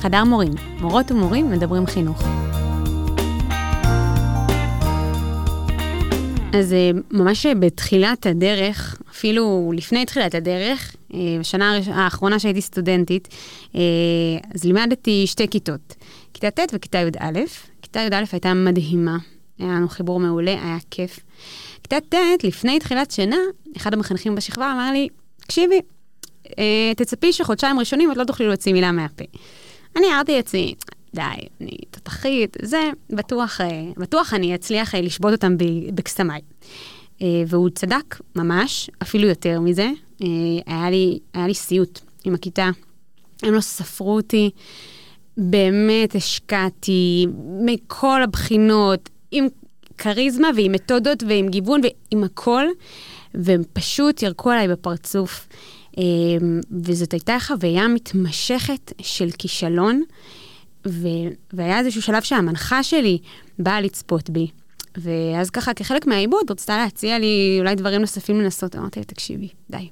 חדר מורים, מורות ומורים מדברים חינוך. אז אה, ממש בתחילת הדרך, אפילו לפני תחילת הדרך, אה, בשנה האחרונה שהייתי סטודנטית, אה, אז לימדתי שתי כיתות, כיתה ט' וכיתה י"א. כיתה י"א הייתה מדהימה, היה לנו חיבור מעולה, היה כיף. כיתה ט', לפני תחילת שנה, אחד המחנכים בשכבה אמר לי, תקשיבי, תצפי שחודשיים ראשונים את לא תוכלי להוציא מילה מהפה. אני הערתי לעצמי, די, אני תותחית, זה, בטוח, בטוח אני אצליח לשבות אותם בקסמיי. והוא צדק ממש, אפילו יותר מזה. היה לי, היה לי סיוט עם הכיתה, הם לא ספרו אותי, באמת השקעתי מכל הבחינות, עם כריזמה ועם מתודות ועם גיוון ועם הכל, והם פשוט ירקו עליי בפרצוף. וזאת הייתה חוויה מתמשכת של כישלון. ו... והיה איזשהו שלב שהמנחה שלי באה לצפות בי. ואז ככה, כחלק מהעיבוד, רצתה להציע לי אולי דברים נוספים לנסות. אמרתי לה, תקשיבי, די.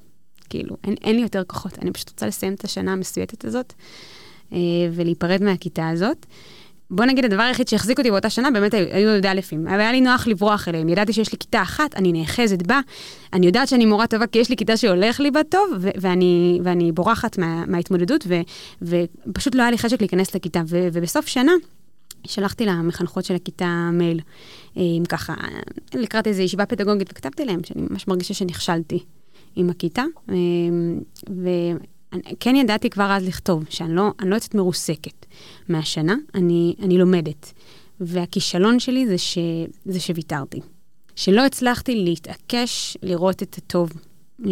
כאילו, אין, אין לי יותר כוחות, אני פשוט רוצה לסיים את השנה המסויטת הזאת אה, ולהיפרד מהכיתה הזאת. בוא נגיד, הדבר היחיד שהחזיק אותי באותה שנה באמת היו י"א. היה לי נוח לברוח אליהם. ידעתי שיש לי כיתה אחת, אני נאחזת בה. אני יודעת שאני מורה טובה כי יש לי כיתה שהולך לי בה טוב, ואני, ואני בורחת מה, מההתמודדות, ופשוט לא היה לי חשק להיכנס לכיתה. ובסוף שנה, שלחתי למחנכות של הכיתה מייל, עם ככה, לקראת איזו ישיבה פדגוגית, וכתבתי להם שאני ממש מרגישה שנכשלתי עם הכיתה. ו... כן ידעתי כבר אז לכתוב, שאני לא, לא יוצאת מרוסקת מהשנה, אני, אני לומדת. והכישלון שלי זה, ש, זה שוויתרתי. שלא הצלחתי להתעקש לראות את הטוב אה,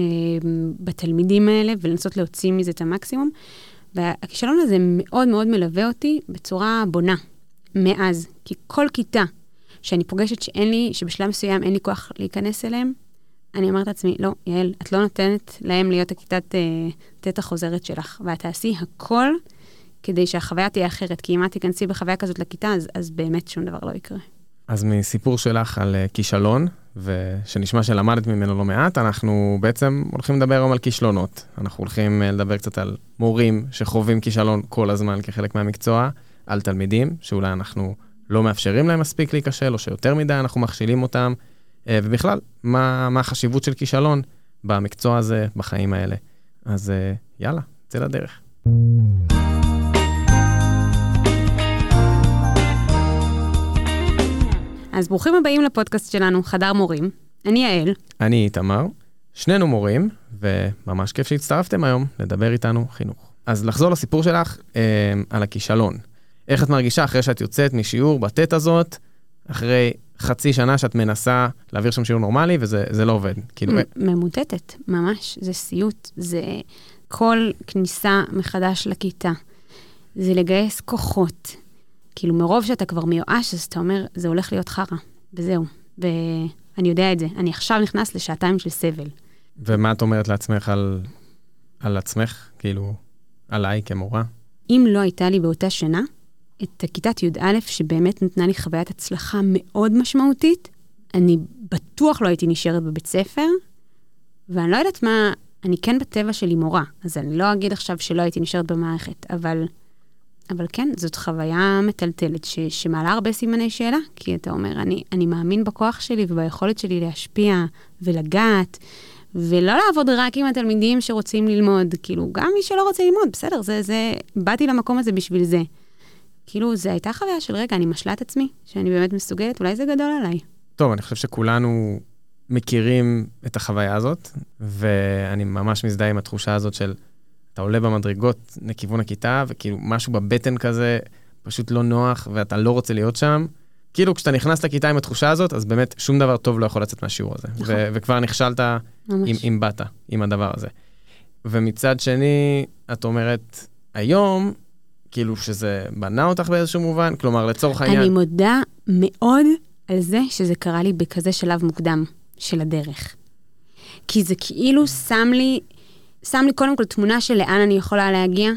בתלמידים האלה ולנסות להוציא מזה את המקסימום. והכישלון הזה מאוד מאוד מלווה אותי בצורה בונה מאז. כי כל כיתה שאני פוגשת שאין לי, שבשלב מסוים אין לי כוח להיכנס אליהם, אני אומרת לעצמי, לא, יעל, את לא נותנת להם להיות הכיתת ט' uh, החוזרת שלך, ואת תעשי הכל כדי שהחוויה תהיה אחרת, כי אם את תיכנסי בחוויה כזאת לכיתה, אז, אז באמת שום דבר לא יקרה. אז מסיפור שלך על uh, כישלון, ושנשמע שלמדת ממנו לא מעט, אנחנו בעצם הולכים לדבר היום על כישלונות. אנחנו הולכים uh, לדבר קצת על מורים שחווים כישלון כל הזמן כחלק מהמקצוע, על תלמידים שאולי אנחנו לא מאפשרים להם מספיק להיכשל, או שיותר מדי אנחנו מכשילים אותם. אה, ובכלל, מה, מה החשיבות של כישלון במקצוע הזה, בחיים האלה. אז אה, יאללה, צא לדרך. אז ברוכים הבאים לפודקאסט שלנו, חדר מורים. אני יעל. אני איתמר. שנינו מורים, וממש כיף שהצטרפתם היום לדבר איתנו חינוך. אז לחזור לסיפור שלך אה, על הכישלון. איך את מרגישה אחרי שאת יוצאת משיעור בטט הזאת, אחרי חצי שנה שאת מנסה להעביר שם שיעור נורמלי, וזה לא עובד. כאילו... ממוטטת, ממש. זה סיוט, זה כל כניסה מחדש לכיתה. זה לגייס כוחות. כאילו, מרוב שאתה כבר מיואש, אז אתה אומר, זה הולך להיות חרא, וזהו. ואני יודע את זה. אני עכשיו נכנס לשעתיים של סבל. ומה את אומרת לעצמך על, על עצמך, כאילו, עליי כמורה? אם לא הייתה לי באותה שנה, את כיתת י"א, שבאמת נתנה לי חוויית הצלחה מאוד משמעותית. אני בטוח לא הייתי נשארת בבית ספר, ואני לא יודעת מה, אני כן בטבע שלי מורה, אז אני לא אגיד עכשיו שלא הייתי נשארת במערכת, אבל, אבל כן, זאת חוויה מטלטלת ש, שמעלה הרבה סימני שאלה, כי אתה אומר, אני, אני מאמין בכוח שלי וביכולת שלי להשפיע ולגעת. ולא לעבוד רק עם התלמידים שרוצים ללמוד, כאילו, גם מי שלא רוצה ללמוד, בסדר, זה, זה, באתי למקום הזה בשביל זה. כאילו, זו הייתה חוויה של רגע, אני משלה את עצמי, שאני באמת מסוגלת, אולי זה גדול עליי. טוב, אני חושב שכולנו מכירים את החוויה הזאת, ואני ממש מזדהה עם התחושה הזאת של אתה עולה במדרגות לכיוון הכיתה, וכאילו משהו בבטן כזה פשוט לא נוח, ואתה לא רוצה להיות שם. כאילו, כשאתה נכנס לכיתה עם התחושה הזאת, אז באמת שום דבר טוב לא יכול לצאת מהשיעור הזה. נכון. וכבר נכשלת עם, עם באת, עם הדבר הזה. ומצד שני, את אומרת, היום כאילו שזה בנה אותך באיזשהו מובן? כלומר, לצורך העניין... אני מודה מאוד על זה שזה קרה לי בכזה שלב מוקדם של הדרך. כי זה כאילו שם לי, שם לי קודם כל תמונה של לאן אני יכולה להגיע,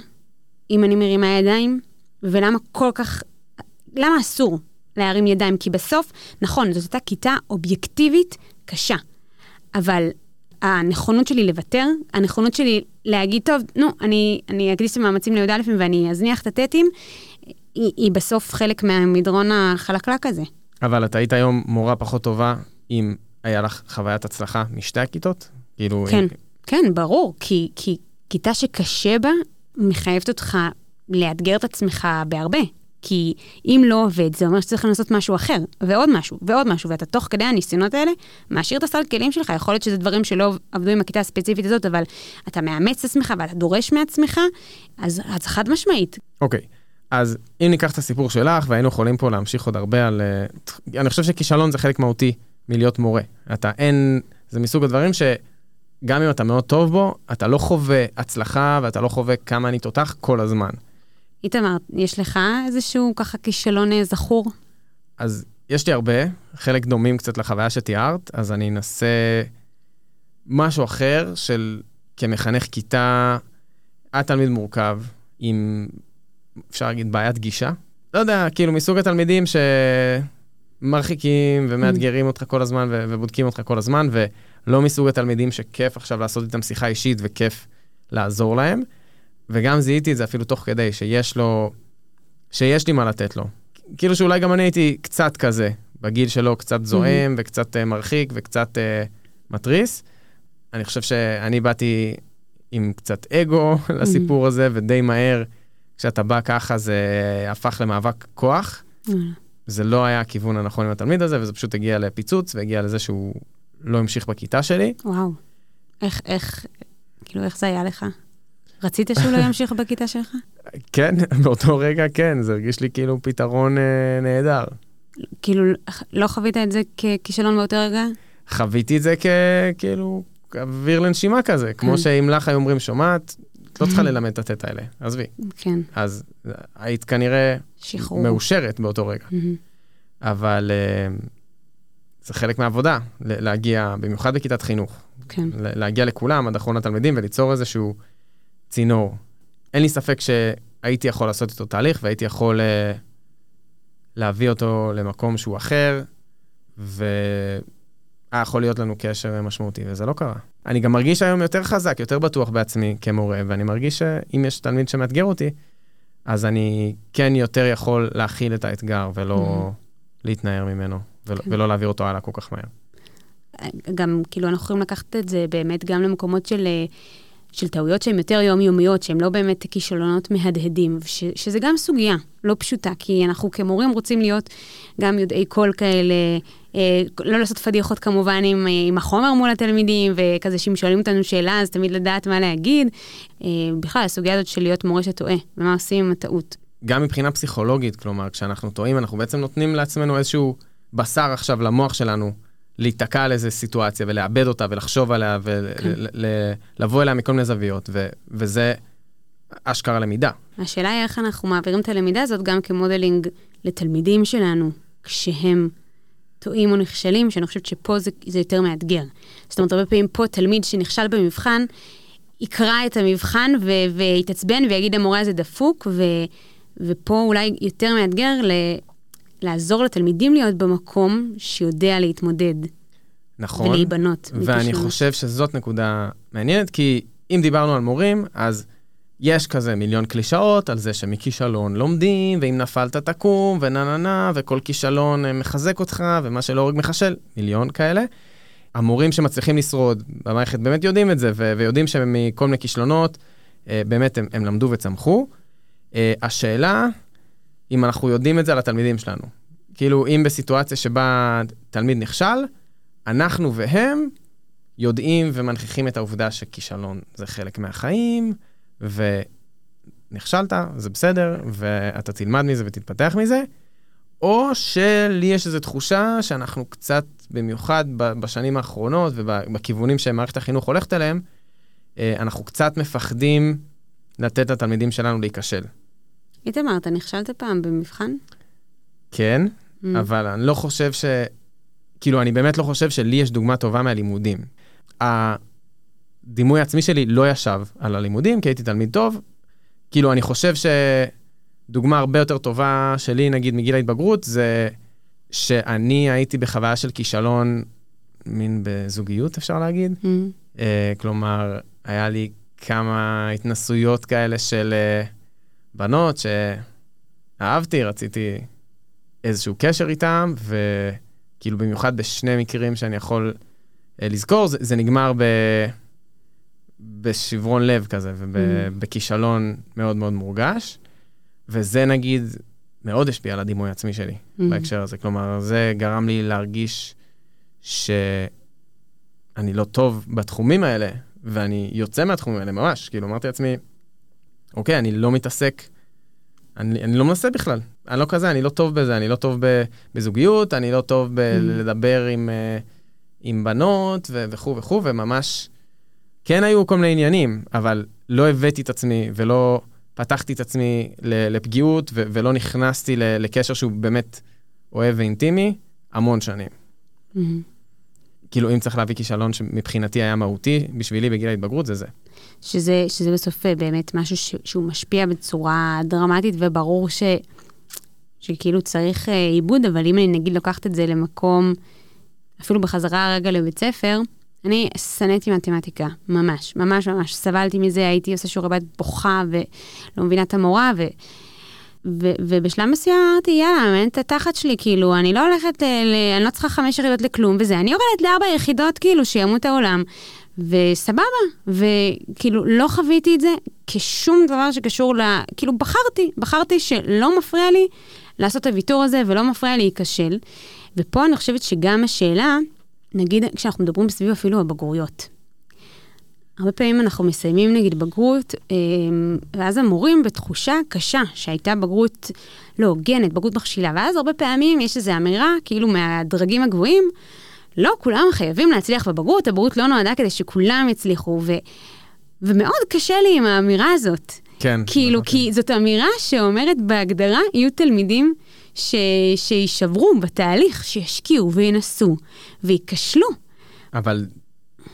אם אני מרימה ידיים, ולמה כל כך, למה אסור להרים ידיים? כי בסוף, נכון, זאת הייתה כיתה אובייקטיבית קשה, אבל הנכונות שלי לוותר, הנכונות שלי להגיד, טוב, נו, אני, אני אקדיש את המאמצים לי"א ואני אזניח את הטטים, היא, היא בסוף חלק מהמדרון החלקלק הזה. אבל את היית היום מורה פחות טובה אם היה לך חוויית הצלחה משתי הכיתות? כאילו... כן, אם... כן, ברור, כי, כי כיתה שקשה בה מחייבת אותך לאתגר את עצמך בהרבה. כי אם לא עובד, זה אומר שצריך לנסות משהו אחר, ועוד משהו, ועוד משהו, ואתה תוך כדי הניסיונות האלה, מעשיר את הסל כלים שלך. יכול להיות שזה דברים שלא עבדו עם הכיתה הספציפית הזאת, אבל אתה מאמץ את עצמך ואתה דורש מעצמך, אז, אז חד משמעית. אוקיי, אז אם ניקח את הסיפור שלך, והיינו יכולים פה להמשיך עוד הרבה על... אה, אני חושב שכישלון זה חלק מהותי מלהיות מורה. אתה אין... זה מסוג הדברים שגם אם אתה מאוד טוב בו, אתה לא חווה הצלחה ואתה לא חווה כמה אני תותח כל הזמן. איתמר, יש לך איזשהו ככה כישלון אה, זכור? אז יש לי הרבה, חלק דומים קצת לחוויה שתיארת, אז אני אנסה משהו אחר של כמחנך כיתה, היה תלמיד מורכב עם, אפשר להגיד, בעיית גישה. לא יודע, כאילו מסוג התלמידים שמרחיקים ומאתגרים אותך כל הזמן ו- ובודקים אותך כל הזמן, ולא מסוג התלמידים שכיף עכשיו לעשות איתם שיחה אישית וכיף לעזור להם. וגם זיהיתי את זה אפילו תוך כדי, שיש לו, שיש לי מה לתת לו. כאילו שאולי גם אני הייתי קצת כזה, בגיל שלו קצת זועם mm-hmm. וקצת uh, מרחיק וקצת uh, מתריס. אני חושב שאני באתי עם קצת אגו. לסיפור הזה, ודי מהר, כשאתה בא ככה זה הפך למאבק כוח. Mm-hmm. זה לא היה הכיוון הנכון עם התלמיד הזה, וזה פשוט הגיע לפיצוץ, והגיע לזה שהוא לא המשיך בכיתה שלי. וואו. איך, איך, כאילו, איך זה היה לך? רצית שהוא לא ימשיך בכיתה שלך? כן, באותו רגע כן, זה הרגיש לי כאילו פתרון אה, נהדר. כאילו, לא חווית את זה ככישלון באותו רגע? חוויתי את זה ככאילו אוויר לנשימה כזה, כמו כן. שאם לך היו אומרים, שומעת, את לא צריכה ללמד את הטט האלה, עזבי. כן. אז היית כנראה שחרור. מאושרת באותו רגע. אבל uh, זה חלק מהעבודה, להגיע, במיוחד בכיתת חינוך. כן. להגיע לכולם, עד אחרון התלמידים, וליצור איזשהו צינור. אין לי ספק שהייתי יכול לעשות איתו תהליך והייתי יכול uh, להביא אותו למקום שהוא אחר, והיה יכול להיות לנו קשר משמעותי, וזה לא קרה. אני גם מרגיש היום יותר חזק, יותר בטוח בעצמי כמורה, ואני מרגיש שאם יש תלמיד שמאתגר אותי, אז אני כן יותר יכול להכיל את האתגר ולא mm-hmm. להתנער ממנו, ולא, כן. ולא להעביר אותו הלאה כל כך מהר. גם, כאילו, אנחנו יכולים לקחת את זה באמת גם למקומות של... של טעויות שהן יותר יומיומיות, שהן לא באמת כישלונות מהדהדים, ש, שזה גם סוגיה לא פשוטה, כי אנחנו כמורים רוצים להיות גם יודעי קול כאלה, אה, לא לעשות פדיחות כמובן עם, אה, עם החומר מול התלמידים, וכזה שאם שואלים אותנו שאלה, אז תמיד לדעת מה להגיד. אה, בכלל, הסוגיה הזאת של להיות מורה שטועה, ומה עושים עם הטעות. גם מבחינה פסיכולוגית, כלומר, כשאנחנו טועים, אנחנו בעצם נותנים לעצמנו איזשהו בשר עכשיו למוח שלנו. להיתקע על איזה סיטואציה ולאבד אותה ולחשוב עליה ולבוא כן. אליה מכל מיני זוויות, ו, וזה אשכרה למידה. השאלה היא איך אנחנו מעבירים את הלמידה הזאת גם כמודלינג לתלמידים שלנו, כשהם טועים או נכשלים, שאני חושבת שפה זה, זה יותר מאתגר. זאת אומרת, הרבה פעמים פה תלמיד שנכשל במבחן, יקרא את המבחן ו- ויתעצבן ויגיד המורה הזה דפוק, ו- ופה אולי יותר מאתגר ל- לעזור לתלמידים להיות במקום שיודע להתמודד. נכון. ולהיבנות. ואני חושב שזאת נקודה מעניינת, כי אם דיברנו על מורים, אז יש כזה מיליון קלישאות על זה שמכישלון לומדים, ואם נפלת תקום, ונה נה נה, וכל כישלון אה, מחזק אותך, ומה שלא הורג מחשל, מיליון כאלה. המורים שמצליחים לשרוד במערכת באמת יודעים את זה, ו- ויודעים שמכל מיני כישלונות, אה, באמת הם, הם למדו וצמחו. אה, השאלה אם אנחנו יודעים את זה על התלמידים שלנו. כאילו, אם בסיטואציה שבה תלמיד נכשל, אנחנו והם יודעים ומנכיחים את העובדה שכישלון זה חלק מהחיים, ונכשלת, זה בסדר, ואתה תלמד מזה ותתפתח מזה, או שלי יש איזו תחושה שאנחנו קצת, במיוחד בשנים האחרונות ובכיוונים שמערכת החינוך הולכת אליהם, אה, אנחנו קצת מפחדים לתת לתלמידים שלנו להיכשל. איתמר, אתה נכשלת פעם במבחן? כן, mm. אבל אני לא חושב ש... כאילו, אני באמת לא חושב שלי יש דוגמה טובה מהלימודים. הדימוי העצמי שלי לא ישב על הלימודים, כי הייתי תלמיד טוב. כאילו, אני חושב שדוגמה הרבה יותר טובה שלי, נגיד, מגיל ההתבגרות, זה שאני הייתי בחוויה של כישלון, מין בזוגיות, אפשר להגיד. Mm. אה, כלומר, היה לי כמה התנסויות כאלה של אה, בנות שאהבתי, רציתי איזשהו קשר איתם, וכאילו במיוחד בשני מקרים שאני יכול אה, לזכור, זה, זה נגמר ב... בשברון לב כזה, ובכישלון mm. מאוד מאוד מורגש. וזה נגיד מאוד השפיע על הדימוי העצמי שלי mm. בהקשר הזה. כלומר, זה גרם לי להרגיש שאני לא טוב בתחומים האלה, ואני יוצא מהתחומים האלה ממש. כאילו, אמרתי לעצמי, אוקיי, אני לא מתעסק, אני, אני לא מנסה בכלל. אני לא כזה, אני לא טוב בזה, אני לא טוב בזוגיות, אני לא טוב בלדבר mm. עם, אה, עם בנות וכו' וכו', וממש, כן היו כל מיני עניינים, אבל לא הבאתי את עצמי ולא פתחתי את עצמי לפגיעות ו- ולא נכנסתי לקשר שהוא באמת אוהב ואינטימי המון שנים. Mm-hmm. כאילו, אם צריך להביא כישלון שמבחינתי היה מהותי, בשבילי בגיל ההתבגרות זה זה. שזה, שזה בסוף אה, באמת משהו ש, שהוא משפיע בצורה דרמטית, וברור ש, שכאילו צריך אה, עיבוד, אבל אם אני נגיד לוקחת את זה למקום, אפילו בחזרה רגע לבית ספר, אני שנאתי מתמטיקה, ממש, ממש ממש. סבלתי מזה, הייתי עושה שיעורי בית בוכה ולא מבינה את המורה, ו... ו- ובשלב מסוים אמרתי, יאללה, מעניין את התחת שלי, כאילו, אני לא הולכת, ל- אני לא צריכה חמש יחידות לכלום וזה, אני יורדת לארבע יחידות, כאילו, שימות העולם. וסבבה, וכאילו, לא חוויתי את זה כשום דבר שקשור ל... כאילו, בחרתי, בחרתי שלא מפריע לי לעשות את הוויתור הזה ולא מפריע לי להיכשל. ופה אני חושבת שגם השאלה, נגיד כשאנחנו מדברים סביב אפילו הבגרויות. הרבה פעמים אנחנו מסיימים נגיד בגרות, אמ, ואז המורים בתחושה קשה שהייתה בגרות לא הוגנת, בגרות מכשילה, ואז הרבה פעמים יש איזו אמירה, כאילו מהדרגים הגבוהים, לא, כולם חייבים להצליח בבגרות, הבגרות לא נועדה כדי שכולם יצליחו, ו, ומאוד קשה לי עם האמירה הזאת. כן. כאילו, כי זאת אמירה שאומרת בהגדרה, יהיו תלמידים ש... שישברו בתהליך, שישקיעו וינסו וייכשלו. אבל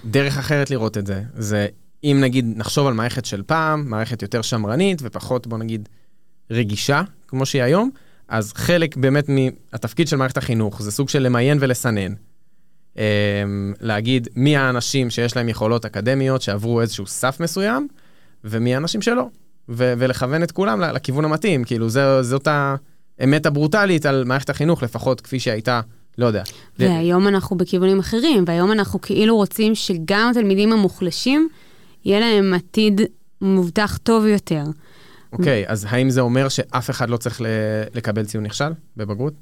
דרך אחרת לראות את זה, זה אם נגיד נחשוב על מערכת של פעם, מערכת יותר שמרנית ופחות, בוא נגיד, רגישה, כמו שהיא היום, אז חלק באמת מהתפקיד של מערכת החינוך זה סוג של למיין ולסנן. אמ, להגיד מי האנשים שיש להם יכולות אקדמיות שעברו איזשהו סף מסוים, ומי האנשים שלא. ו- ולכוון את כולם לכיוון המתאים, כאילו זה, זאת האמת הברוטלית על מערכת החינוך, לפחות כפי שהייתה לא יודע. והיום אנחנו בכיוונים אחרים, והיום אנחנו כאילו רוצים שגם התלמידים המוחלשים, יהיה להם עתיד מובטח טוב יותר. אוקיי, okay, אז האם זה אומר שאף אחד לא צריך לקבל ציון נכשל בבגרות?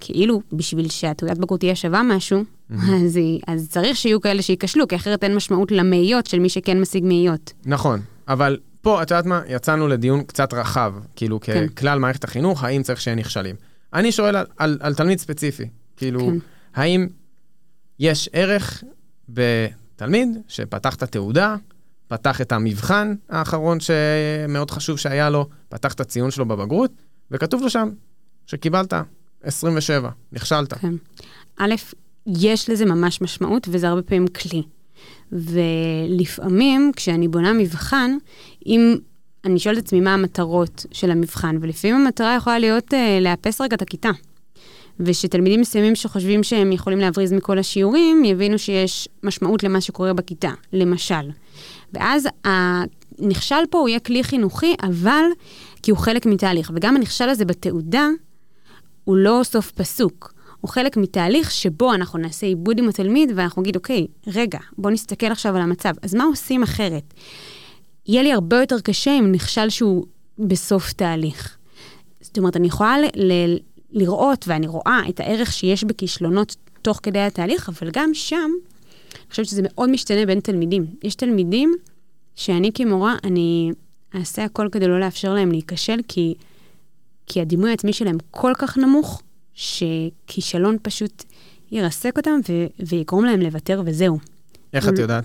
כאילו, בשביל שהתעודת בגרות תהיה שווה משהו. אז, אז צריך שיהיו כאלה שייכשלו, כי אחרת אין משמעות למאיות של מי שכן משיג מאיות. נכון, אבל פה, את יודעת מה? יצאנו לדיון קצת רחב, כאילו כן. ככלל מערכת החינוך, האם צריך שיהיה נכשלים. אני שואל על, על, על תלמיד ספציפי. כאילו, כן. האם יש ערך בתלמיד שפתח את התעודה, פתח את המבחן האחרון שמאוד חשוב שהיה לו, פתח את הציון שלו בבגרות, וכתוב לו שם שקיבלת 27, נכשלת. כן. א', יש לזה ממש משמעות, וזה הרבה פעמים כלי. ולפעמים, כשאני בונה מבחן, אם אני שואלת את עצמי מה המטרות של המבחן, ולפעמים המטרה יכולה להיות אה, לאפס רגע את הכיתה. ושתלמידים מסוימים שחושבים שהם יכולים להבריז מכל השיעורים, יבינו שיש משמעות למה שקורה בכיתה, למשל. ואז הנכשל פה הוא יהיה כלי חינוכי, אבל כי הוא חלק מתהליך. וגם הנכשל הזה בתעודה, הוא לא סוף פסוק. הוא חלק מתהליך שבו אנחנו נעשה עיבוד עם התלמיד ואנחנו נגיד, אוקיי, רגע, בוא נסתכל עכשיו על המצב. אז מה עושים אחרת? יהיה לי הרבה יותר קשה אם נכשל שהוא בסוף תהליך. זאת אומרת, אני יכולה ל- לראות, ואני רואה את הערך שיש בכישלונות תוך כדי התהליך, אבל גם שם, אני חושבת שזה מאוד משתנה בין תלמידים. יש תלמידים שאני כמורה, אני אעשה הכל כדי לא לאפשר להם להיכשל, כי, כי הדימוי העצמי שלהם כל כך נמוך, שכישלון פשוט ירסק אותם ו- ויגרום להם לוותר וזהו. איך את יודעת?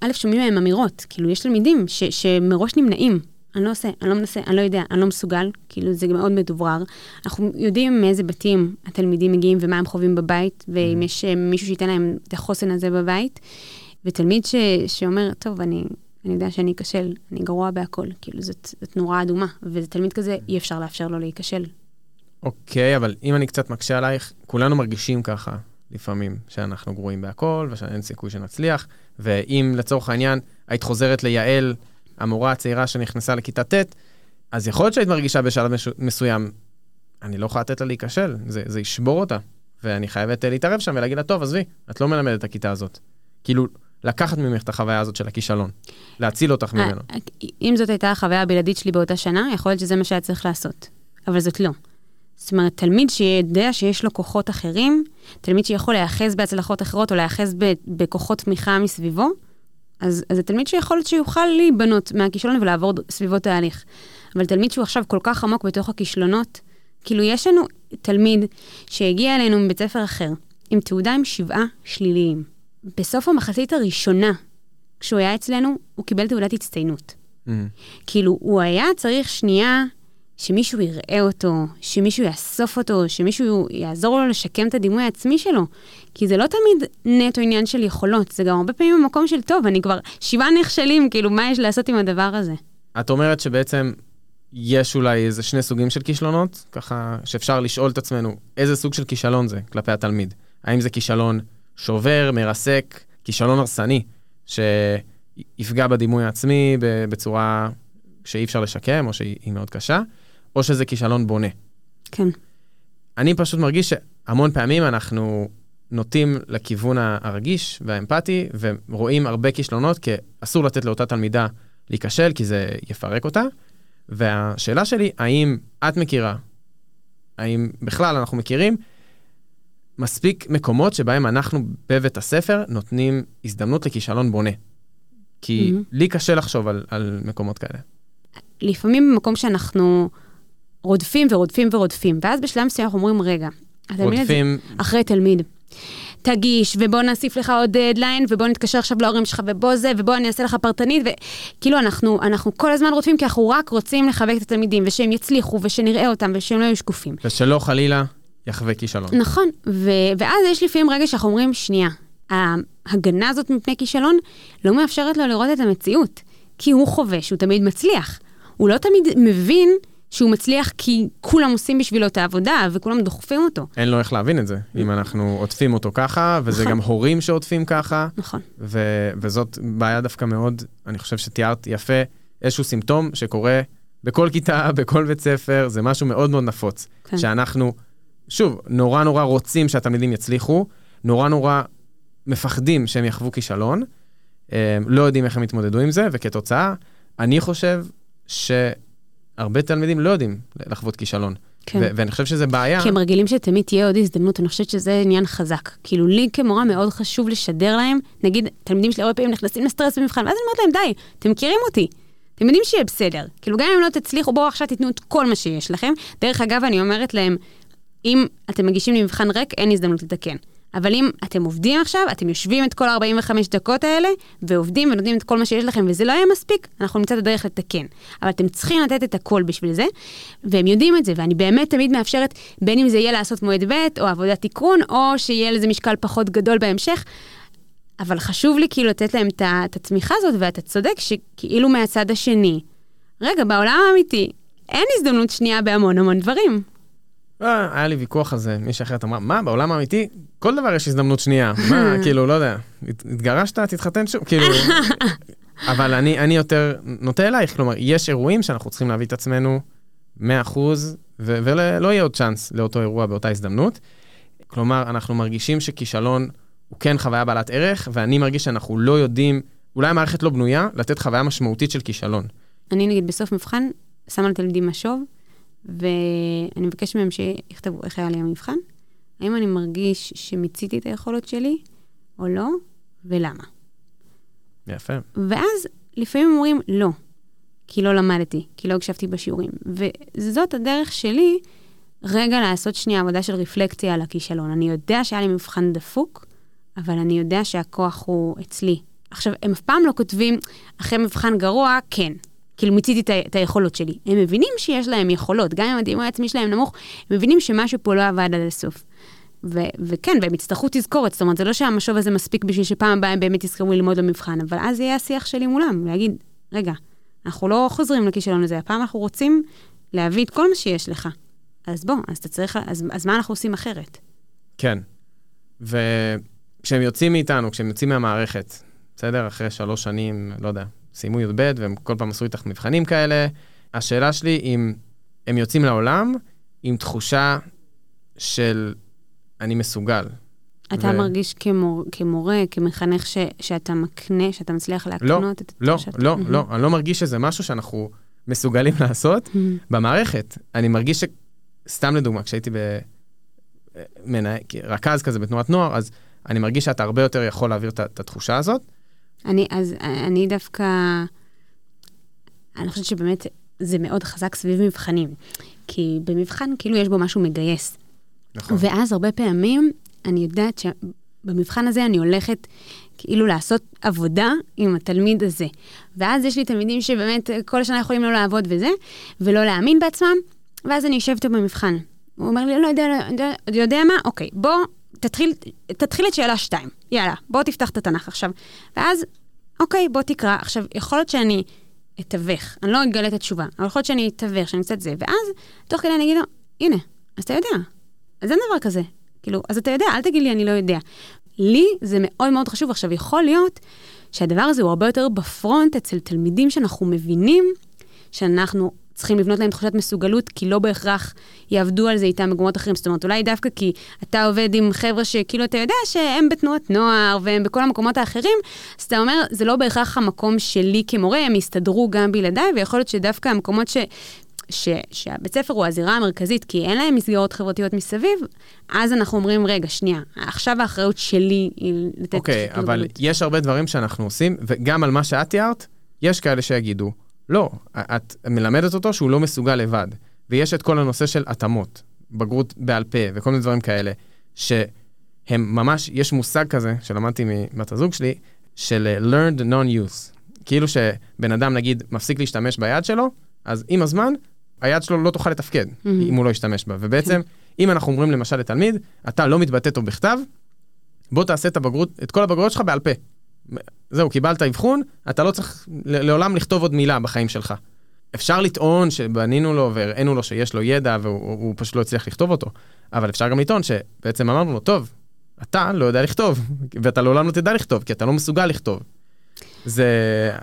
א', שומעים מהם אמירות, כאילו, יש תלמידים ש- שמראש נמנעים. אני לא עושה, אני לא מנסה, אני לא יודע, אני לא מסוגל, כאילו זה מאוד מדוברר. אנחנו יודעים מאיזה בתים התלמידים מגיעים ומה הם חווים בבית, ואם mm-hmm. יש אה, מישהו שייתן להם את החוסן הזה בבית. ותלמיד ש, שאומר, טוב, אני, אני יודע שאני אכשל, אני גרוע בהכל, כאילו זאת, זאת נורה אדומה, ותלמיד כזה, אי אפשר לאפשר לו להיכשל. אוקיי, okay, אבל אם אני קצת מקשה עלייך, כולנו מרגישים ככה לפעמים, שאנחנו גרועים בהכל ושאין סיכוי שנצליח, ואם לצורך העניין היית חוזרת ליעל, המורה הצעירה שנכנסה לכיתה ט', אז יכול להיות שהיית מרגישה בשלב. מסוים, אני לא יכולה לתת לה להיכשל, זה, זה ישבור אותה. ואני חייבת להתערב שם ולהגיד לה, טוב, עזבי, את לא מלמדת את הכיתה הזאת. כאילו, לקחת ממך את החוויה הזאת של הכישלון, להציל אותך ממנו. אם זאת הייתה החוויה הבלעדית שלי באותה שנה, יכול להיות שזה מה שהיה צריך לעשות. אבל זאת לא. זאת אומרת, תלמיד שיודע שיש לו כוחות אחרים, תלמיד שיכול להיאחז בהצלחות אחרות או להיאחז בכוחות תמיכה מסביבו, אז, אז זה תלמיד שיכול להיות שיוכל להיבנות מהכישלון ולעבור סביבו תהליך. אבל תלמיד שהוא עכשיו כל כך עמוק בתוך הכישלונות, כאילו יש לנו תלמיד שהגיע אלינו מבית ספר אחר, עם תעודה עם שבעה שליליים. בסוף המחצית הראשונה, כשהוא היה אצלנו, הוא קיבל תעודת הצטיינות. Mm-hmm. כאילו, הוא היה צריך שנייה שמישהו יראה אותו, שמישהו יאסוף אותו, שמישהו יעזור לו לשקם את הדימוי העצמי שלו. כי זה לא תמיד נטו עניין של יכולות, זה גם הרבה פעמים במקום של טוב, אני כבר שבעה נכשלים, כאילו, מה יש לעשות עם הדבר הזה? את אומרת שבעצם יש אולי איזה שני סוגים של כישלונות, ככה שאפשר לשאול את עצמנו איזה סוג של כישלון זה כלפי התלמיד. האם זה כישלון שובר, מרסק, כישלון הרסני, שיפגע בדימוי העצמי בצורה שאי אפשר לשקם, או שהיא מאוד קשה, או שזה כישלון בונה. כן. אני פשוט מרגיש שהמון פעמים אנחנו נוטים לכיוון הרגיש והאמפתי, ורואים הרבה כישלונות, כי אסור לתת לאותה תלמידה להיכשל, כי זה יפרק אותה. והשאלה שלי, האם את מכירה, האם בכלל אנחנו מכירים, מספיק מקומות שבהם אנחנו בבית הספר נותנים הזדמנות לכישלון בונה. כי mm-hmm. לי קשה לחשוב על, על מקומות כאלה. לפעמים במקום שאנחנו רודפים ורודפים ורודפים, ואז בשלב מסוים אנחנו אומרים, רגע, רודפים... הזה, אחרי תלמיד. תגיש, ובוא נוסיף לך עוד דדליין, ובוא נתקשר עכשיו להורים שלך, ובוא זה, ובוא אני אעשה לך פרטנית, וכאילו אנחנו, אנחנו כל הזמן רודפים, כי אנחנו רק רוצים לחבק את התלמידים, ושהם יצליחו, ושנראה אותם, ושהם לא יהיו שקופים. ושלא חלילה יחווה כישלון. נכון, ו- ואז יש לפעמים רגע שאנחנו אומרים, שנייה, ההגנה הזאת מפני כישלון לא מאפשרת לו לראות את המציאות, כי הוא חווה שהוא תמיד מצליח. הוא לא תמיד מבין שהוא מצליח כי כולם עושים בשבילו את העבודה וכולם דוחפים אותו. אין לו איך להבין את זה, אם אנחנו עוטפים אותו ככה, וזה נכון. גם הורים שעוטפים ככה. נכון. ו- וזאת בעיה דווקא מאוד, אני חושב שתיארת יפה, איזשהו סימפטום שקורה בכל כיתה, בכל בית ספר, זה משהו מאוד מאוד נפוץ. כן. שאנחנו, שוב, נורא נורא רוצים שהתלמידים יצליחו, נורא נורא מפחדים שהם יחוו כישלון, אה, לא יודעים איך הם יתמודדו עם זה, וכתוצאה, אני חושב ש... הרבה תלמידים לא יודעים לחוות כישלון. כן. ו- ואני חושב שזה בעיה. כי הם רגילים שתמיד תהיה עוד הזדמנות, אני חושבת שזה עניין חזק. כאילו, לי כמורה מאוד חשוב לשדר להם, נגיד, תלמידים שלי הרבה פעמים נכנסים לסטרס במבחן, ואז אני אומרת להם, די, אתם מכירים אותי. אתם יודעים שיהיה בסדר. כאילו, גם אם לא תצליחו, בואו עכשיו תיתנו את כל מה שיש לכם. דרך אגב, אני אומרת להם, אם אתם מגישים לי מבחן ריק, אין הזדמנות לתקן. אבל אם אתם עובדים עכשיו, אתם יושבים את כל ה-45 דקות האלה, ועובדים ונותנים את כל מה שיש לכם, וזה לא יהיה מספיק, אנחנו נמצא את הדרך לתקן. אבל אתם צריכים לתת את הכל בשביל זה, והם יודעים את זה, ואני באמת תמיד מאפשרת, בין אם זה יהיה לעשות מועד ב', או עבודת תיקון, או שיהיה לזה משקל פחות גדול בהמשך. אבל חשוב לי כאילו לתת להם את התמיכה הזאת, ואתה צודק שכאילו מהצד השני, רגע, בעולם האמיתי, אין הזדמנות שנייה בהמון המון דברים. אה, היה לי ויכוח על זה, מישהי אחרת אמרה, מה, בעולם האמיתי, כל דבר יש הזדמנות שנייה. מה, כאילו, לא יודע, התגרשת, תתחתן שוב, כאילו... אבל אני, אני יותר נוטה אלייך, כלומר, יש אירועים שאנחנו צריכים להביא את עצמנו 100% ולא יהיה עוד צ'אנס לאותו אירוע באותה הזדמנות. כלומר, אנחנו מרגישים שכישלון הוא כן חוויה בעלת ערך, ואני מרגיש שאנחנו לא יודעים, אולי המערכת לא בנויה, לתת חוויה משמעותית של כישלון. אני נגיד בסוף מבחן, שמה לתלמידים משוב, ואני מבקש מהם שיכתבו איך היה לי המבחן, האם אני מרגיש שמיציתי את היכולות שלי או לא, ולמה. יפה. ואז לפעמים אומרים לא, כי לא למדתי, כי לא הקשבתי בשיעורים. וזאת הדרך שלי רגע לעשות שנייה עבודה של רפלקציה על הכישלון. אני יודע שהיה לי מבחן דפוק, אבל אני יודע שהכוח הוא אצלי. עכשיו, הם אף פעם לא כותבים, אחרי מבחן גרוע, כן. כאילו מיציתי את היכולות שלי. הם מבינים שיש להם יכולות, גם אם הדימוי העצמי שלהם נמוך, הם מבינים שמשהו פה לא עבד עד הסוף. ו- וכן, והם יצטרכו תזכורת, זאת אומרת, זה לא שהמשוב הזה מספיק בשביל שפעם הבאה הם באמת יזכרו ללמוד במבחן, אבל אז יהיה השיח שלי מולם, להגיד, רגע, אנחנו לא חוזרים לכישלון הזה, הפעם אנחנו רוצים להביא את כל מה שיש לך. אז בוא, אז אתה צריך, אז, אז מה אנחנו עושים אחרת? כן. וכשהם יוצאים מאיתנו, כשהם יוצאים מהמערכת, בסדר? אחרי שלוש שנים, לא יודע, סיימו י"ב, והם כל פעם עשו איתך מבחנים כאלה. השאלה שלי, אם הם יוצאים לעולם עם תחושה של אני מסוגל. אתה ו- מרגיש כמור, כמורה, כמחנך, ש, שאתה מקנה, שאתה מצליח לא, להקנות את לא, התחושה? לא, מהמם. לא, אני לא מרגיש שזה משהו שאנחנו מסוגלים לעשות מהמם. במערכת. אני מרגיש ש... סתם לדוגמה, כשהייתי ב... מנה... רכז כזה בתנועת נוער, אז אני מרגיש שאתה הרבה יותר יכול להעביר את התחושה הזאת. אני, אז אני דווקא, אני חושבת שבאמת זה מאוד חזק סביב מבחנים. כי במבחן כאילו יש בו משהו מגייס. נכון. ואז הרבה פעמים אני יודעת שבמבחן הזה אני הולכת כאילו לעשות עבודה עם התלמיד הזה. ואז יש לי תלמידים שבאמת כל שנה יכולים לא לעבוד וזה, ולא להאמין בעצמם, ואז אני יושבת במבחן. הוא אומר לי, לא יודע, לא יודע, יודע מה? אוקיי, בוא תתחיל, תתחיל את שאלה 2. יאללה, בוא תפתח את התנ"ך עכשיו. ואז, אוקיי, בוא תקרא. עכשיו, יכול להיות שאני אתווך, אני לא אגלה את התשובה, אבל יכול להיות שאני אתווך, שאני קצת זה, ואז, תוך כדי אני אגיד לו, הנה, אז אתה יודע, אז אין דבר כזה. כאילו, אז אתה יודע, אל תגיד לי, אני לא יודע. לי זה מאוד מאוד חשוב. עכשיו, יכול להיות שהדבר הזה הוא הרבה יותר בפרונט אצל תלמידים שאנחנו מבינים שאנחנו צריכים לבנות להם תחושת מסוגלות, כי לא בהכרח יעבדו על זה איתם במקומות אחרים. זאת אומרת, אולי דווקא כי אתה עובד עם חבר'ה שכאילו אתה יודע שהם בתנועת נוער והם בכל המקומות האחרים, אז אתה אומר, זה לא בהכרח המקום שלי כמורה, הם יסתדרו גם בלעדיי, ויכול להיות שדווקא המקומות ש... ש, שהבית ספר הוא הזירה המרכזית, כי אין להם מסגרות חברתיות מסביב, אז אנחנו אומרים, רגע, שנייה, עכשיו האחריות שלי היא לתת... אוקיי, מסוגלות." אבל יש הרבה דברים שאנחנו עושים, וגם על מה שאת תיארת, יש כאלה שיגידו, לא, את מלמדת אותו שהוא לא מסוגל לבד. ויש את כל הנושא של התאמות, בגרות בעל פה וכל מיני דברים כאלה, שהם ממש, יש מושג כזה, שלמדתי מבת הזוג שלי, של אה, learned non-use. כאילו שבן אדם, נגיד, מפסיק להשתמש ביד שלו, אז עם הזמן, היד שלו לא תוכל לתפקד, מהמם. אם הוא לא ישתמש בה. ובעצם, אם אנחנו אומרים למשל לתלמיד, אתה לא מתבטא טוב בכתב, בוא תעשה את הבגרות, את כל הבגרויות שלך בעל פה. זהו, קיבלת אבחון, אתה לא צריך לעולם לכתוב עוד מילה בחיים שלך. אפשר לטעון שבנינו לו והראינו לו שיש לו ידע והוא הוא פשוט לא הצליח לכתוב אותו, אבל אפשר גם לטעון שבעצם אמרנו לו, טוב, אתה לא יודע לכתוב, ואתה לעולם לא תדע לכתוב, כי אתה לא מסוגל לכתוב. זה...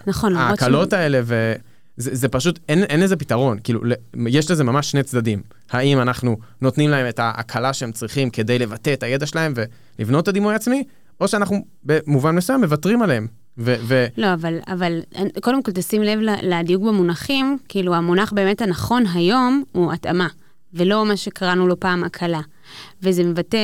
נכון, למרות ההקלות האלה, וזה זה פשוט, אין, אין לזה פתרון. כאילו, יש לזה ממש שני צדדים. האם אנחנו נותנים להם את ההקלה שהם צריכים כדי לבטא את הידע שלהם ולבנות את הדימוי העצמי, או שאנחנו במובן מסוים מוותרים עליהם. ו- ו- לא, אבל, אבל קודם כל תשים לב לדיוק במונחים, כאילו המונח באמת הנכון היום הוא התאמה, ולא מה שקראנו לו פעם הקלה. וזה מבטא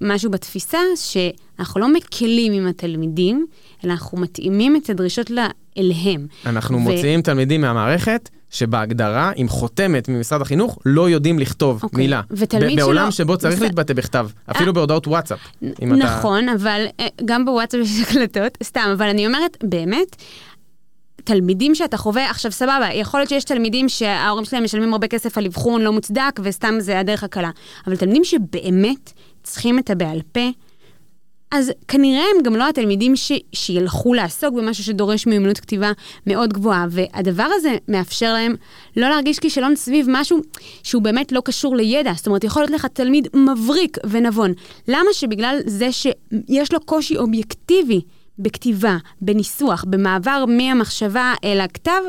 משהו בתפיסה שאנחנו לא מקלים עם התלמידים, אלא אנחנו מתאימים את הדרישות לה- אליהם. אנחנו ו- מוציאים תלמידים מהמערכת שבהגדרה, עם חותמת ממשרד החינוך, לא יודעים לכתוב אוקיי. מילה. ותלמיד ב- בעולם שלא- שבו צריך בסדר. להתבטא בכתב, אפילו בהודעות וואטסאפ. אם אתה- נכון, אבל אה, גם בוואטסאפ יש הקלטות, סתם, אבל אני אומרת, באמת, תלמידים שאתה חווה, עכשיו סבבה, יכול להיות שיש תלמידים שההורים שלהם משלמים הרבה כסף על אבחון לא מוצדק, וסתם זה הדרך הקלה. אבל תלמידים שבאמת צריכים את הבעל פה, אז כנראה הם גם לא התלמידים ש... שילכו לעסוק במשהו שדורש מיומנות כתיבה מאוד גבוהה, והדבר הזה מאפשר להם לא להרגיש כישלון סביב משהו שהוא באמת לא קשור לידע. זאת אומרת, יכול להיות לך תלמיד מבריק ונבון. למה שבגלל זה שיש לו קושי אובייקטיבי בכתיבה, בניסוח, במעבר מהמחשבה אל הכתב,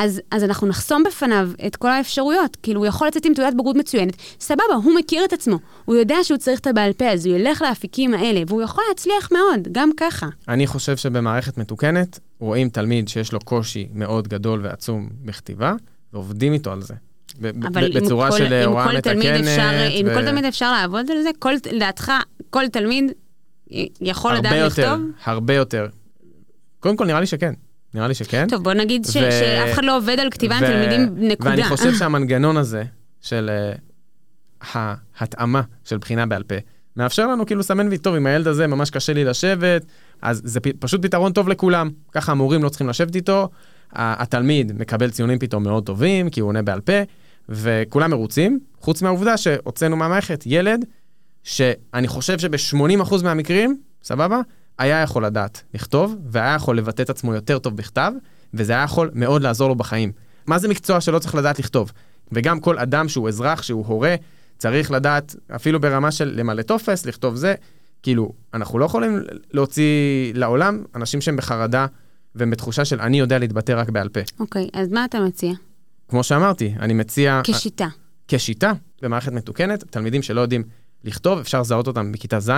אז, אז אנחנו נחסום בפניו את כל האפשרויות. כאילו, הוא יכול לצאת עם תעודת בגרות מצוינת, סבבה, הוא מכיר את עצמו. הוא יודע שהוא צריך את הבעל פה, אז הוא ילך לאפיקים האלה, והוא יכול להצליח מאוד, גם ככה. אני חושב שבמערכת מתוקנת, רואים תלמיד שיש לו קושי מאוד גדול ועצום בכתיבה, ועובדים איתו על זה. אבל בצורה כל, של אם הוראה מתקנת. אפשר, ו- כל תלמיד אפשר לעבוד על זה, כל, לדעתך, כל תלמיד יכול הרבה לדעת יותר, לכתוב? הרבה יותר. קודם כל, נראה לי שכן. נראה לי שכן. טוב, בוא נגיד ש, ו- שאף אחד לא עובד על כתיבה עם ו- תלמידים, נקודה. ואני חושב שהמנגנון הזה של uh, ההתאמה של בחינה בעל פה, מאפשר לנו כאילו לסמן וי, טוב, עם הילד הזה ממש קשה לי לשבת, אז זה פ- פשוט פתרון טוב לכולם. ככה המורים לא צריכים לשבת איתו, התלמיד מקבל ציונים פתאום מאוד טובים, כי הוא עונה בעל פה, וכולם מרוצים, חוץ מהעובדה שהוצאנו מהמערכת ילד, שאני חושב שב-80% מהמקרים, סבבה? היה יכול לדעת לכתוב, והיה יכול לבטא את עצמו יותר טוב בכתב, וזה היה יכול מאוד לעזור לו בחיים. מה זה מקצוע שלא צריך לדעת לכתוב? וגם כל אדם שהוא אזרח, שהוא הורה, צריך לדעת, אפילו ברמה של למלא טופס, לכתוב זה. כאילו, אנחנו לא יכולים להוציא לעולם אנשים שהם בחרדה והם בתחושה של אני יודע להתבטא רק בעל פה. אוקיי, אז מה אתה מציע? כמו שאמרתי, אני מציע... כשיטה. כשיטה, במערכת מתוקנת, תלמידים שלא יודעים לכתוב, אפשר לזהות אותם בכיתה ז'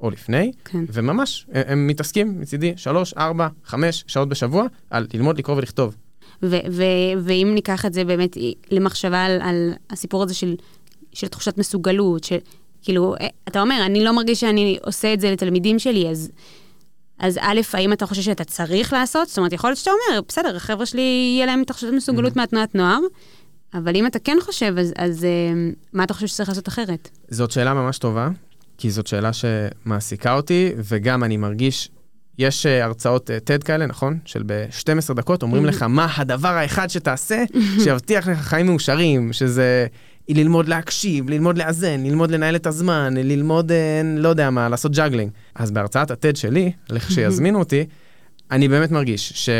או לפני, כן. וממש, הם, הם מתעסקים מצידי שלוש, ארבע, חמש שעות בשבוע על ללמוד לקרוא ולכתוב. ו- ו- ואם ניקח את זה באמת למחשבה על, על הסיפור הזה של, של תחושת מסוגלות, שכאילו, אה, אתה אומר, אני לא מרגיש שאני עושה את זה לתלמידים שלי, אז, אז א', האם אתה חושב שאתה צריך לעשות? זאת אומרת, יכול להיות שאתה אומר, בסדר, החבר'ה שלי, יהיה להם תחושת מסוגלות mm-hmm. מהתנועת נוער, אבל אם אתה כן חושב, אז, אז אה, מה אתה חושב שצריך לעשות אחרת? זאת שאלה ממש טובה, כי זאת שאלה שמעסיקה אותי, וגם אני מרגיש יש uh, הרצאות uh, TED כאלה, נכון? של ב-12 דקות אומרים לך מה הדבר האחד שתעשה שיבטיח לך חיים מאושרים, שזה ללמוד להקשיב, ללמוד לאזן, ללמוד לנהל את הזמן, ללמוד, uh, לא יודע מה, לעשות juggling. אז בהרצאת ה-TED שלי, לכשיזמינו אותי, אני באמת מרגיש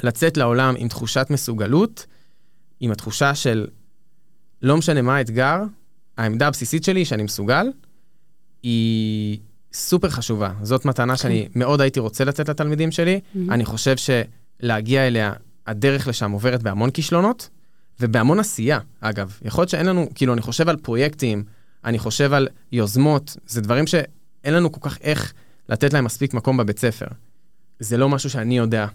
שלצאת לעולם עם תחושת מסוגלות, עם התחושה של לא משנה מה האתגר, העמדה הבסיסית שלי שאני מסוגל, היא סופר חשובה. זאת מתנה שאני כן. מאוד הייתי רוצה לתת לתלמידים שלי. Mm-hmm. אני חושב שלהגיע אליה, הדרך לשם עוברת בהמון כישלונות ובהמון עשייה, אגב. יכול להיות שאין לנו, כאילו, אני חושב על פרויקטים, אני חושב על יוזמות, זה דברים שאין לנו כל כך איך לתת להם מספיק מקום בבית ספר. זה לא משהו שאני יודע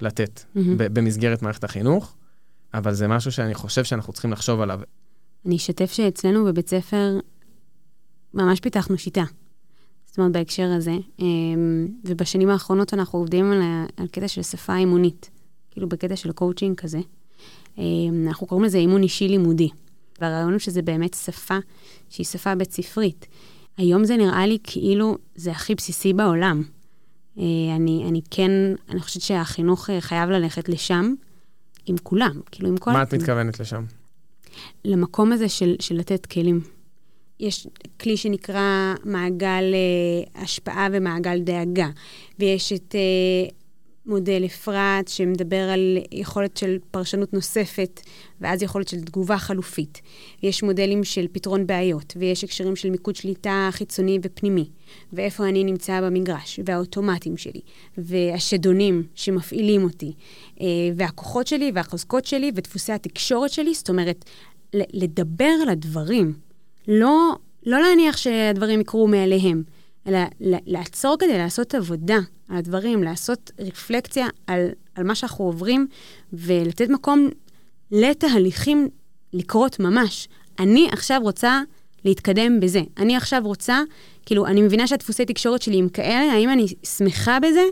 לתת mm-hmm. במסגרת מערכת החינוך, אבל זה משהו שאני חושב שאנחנו צריכים לחשוב עליו. אני אשתף שאצלנו בבית ספר ממש פיתחנו שיטה. זאת אומרת, בהקשר הזה. אמ, ובשנים האחרונות אנחנו עובדים על, על קטע של שפה אימונית, כאילו בקטע של קואוצ'ינג כזה. אמ, אנחנו קוראים לזה אימון אישי לימודי. והרעיון הוא שזה באמת שפה שהיא שפה בית ספרית. היום זה נראה לי כאילו זה הכי בסיסי בעולם. אה, אני, אני כן, אני חושבת שהחינוך אה, חייב ללכת לשם, עם כולם, כאילו עם כל... מה את מתכוונת לשם? למקום הזה של, של לתת כלים. יש כלי שנקרא מעגל אה, השפעה ומעגל דאגה, ויש את אה, מודל אפרת שמדבר על יכולת של פרשנות נוספת, ואז יכולת של תגובה חלופית. ויש מודלים של פתרון בעיות, ויש הקשרים של מיקוד שליטה חיצוני ופנימי, ואיפה אני נמצא במגרש, והאוטומטים שלי, והשדונים שמפעילים אותי, אה, והכוחות שלי, והחוזקות שלי, ודפוסי התקשורת שלי, זאת אומרת, לדבר על הדברים. לא, לא להניח שהדברים יקרו מאליהם, אלא לעצור כדי לעשות עבודה על הדברים, לעשות רפלקציה על, על מה שאנחנו עוברים, ולתת מקום לתהליכים לקרות ממש. אני עכשיו רוצה להתקדם בזה. אני עכשיו רוצה, כאילו, אני מבינה שהדפוסי תקשורת שלי הם כאלה, האם אני שמחה בזה,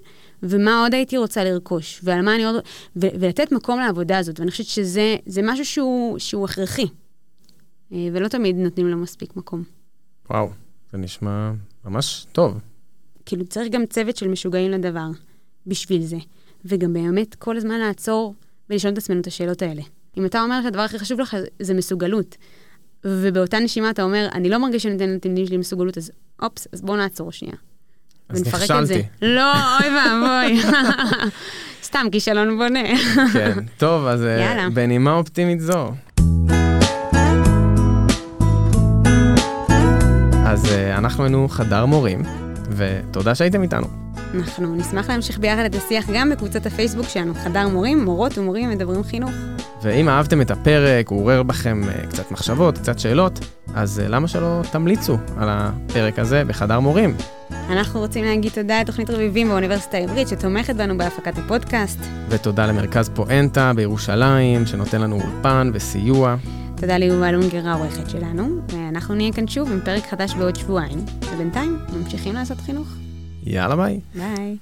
ומה עוד הייתי רוצה לרכוש, ועל מה אני עוד... ו- ולתת מקום לעבודה הזאת, ואני חושבת שזה משהו שהוא, שהוא הכרחי. אה, ולא תמיד נותנים לו מספיק מקום. וואו, זה נשמע ממש טוב. כאילו, צריך גם צוות של משוגעים לדבר בשביל זה. וגם באמת כל הזמן לעצור ולשאול את עצמנו את השאלות האלה. אם אתה אומר שהדבר הכי חשוב לך זה מסוגלות, ובאותה נשימה אתה אומר, אני לא מרגיש שאני נותן לתלמידים שלי מסוגלות, אז אופס, אז בואו נעצור שנייה. אז נכשלתי. לא, אוי ואבוי. סתם כישלון בונה. כן, טוב, אז אה, יאללה. בנימה אופטימית זו. אז uh, אנחנו היינו חדר מורים, ותודה שהייתם איתנו. אנחנו נשמח להמשיך ביחד את השיח גם בקבוצת הפייסבוק שלנו, חדר מורים, מורות ומורים מדברים חינוך. ואם אהבתם את הפרק, הוא עורר בכם uh, קצת מחשבות, קצת שאלות, אז uh, למה שלא תמליצו על הפרק הזה בחדר מורים? אנחנו רוצים להגיד תודה לתוכנית רביבים באוניברסיטה העברית שתומכת בנו בהפקת הפודקאסט. ותודה למרכז פואנטה בירושלים, שנותן לנו אולפן וסיוע. תודה ליובל אונגר העורכת שלנו, ואנחנו נהיה כאן שוב עם פרק חדש בעוד שבועיים, ובינתיים ממשיכים לעשות חינוך. יאללה ביי. ביי.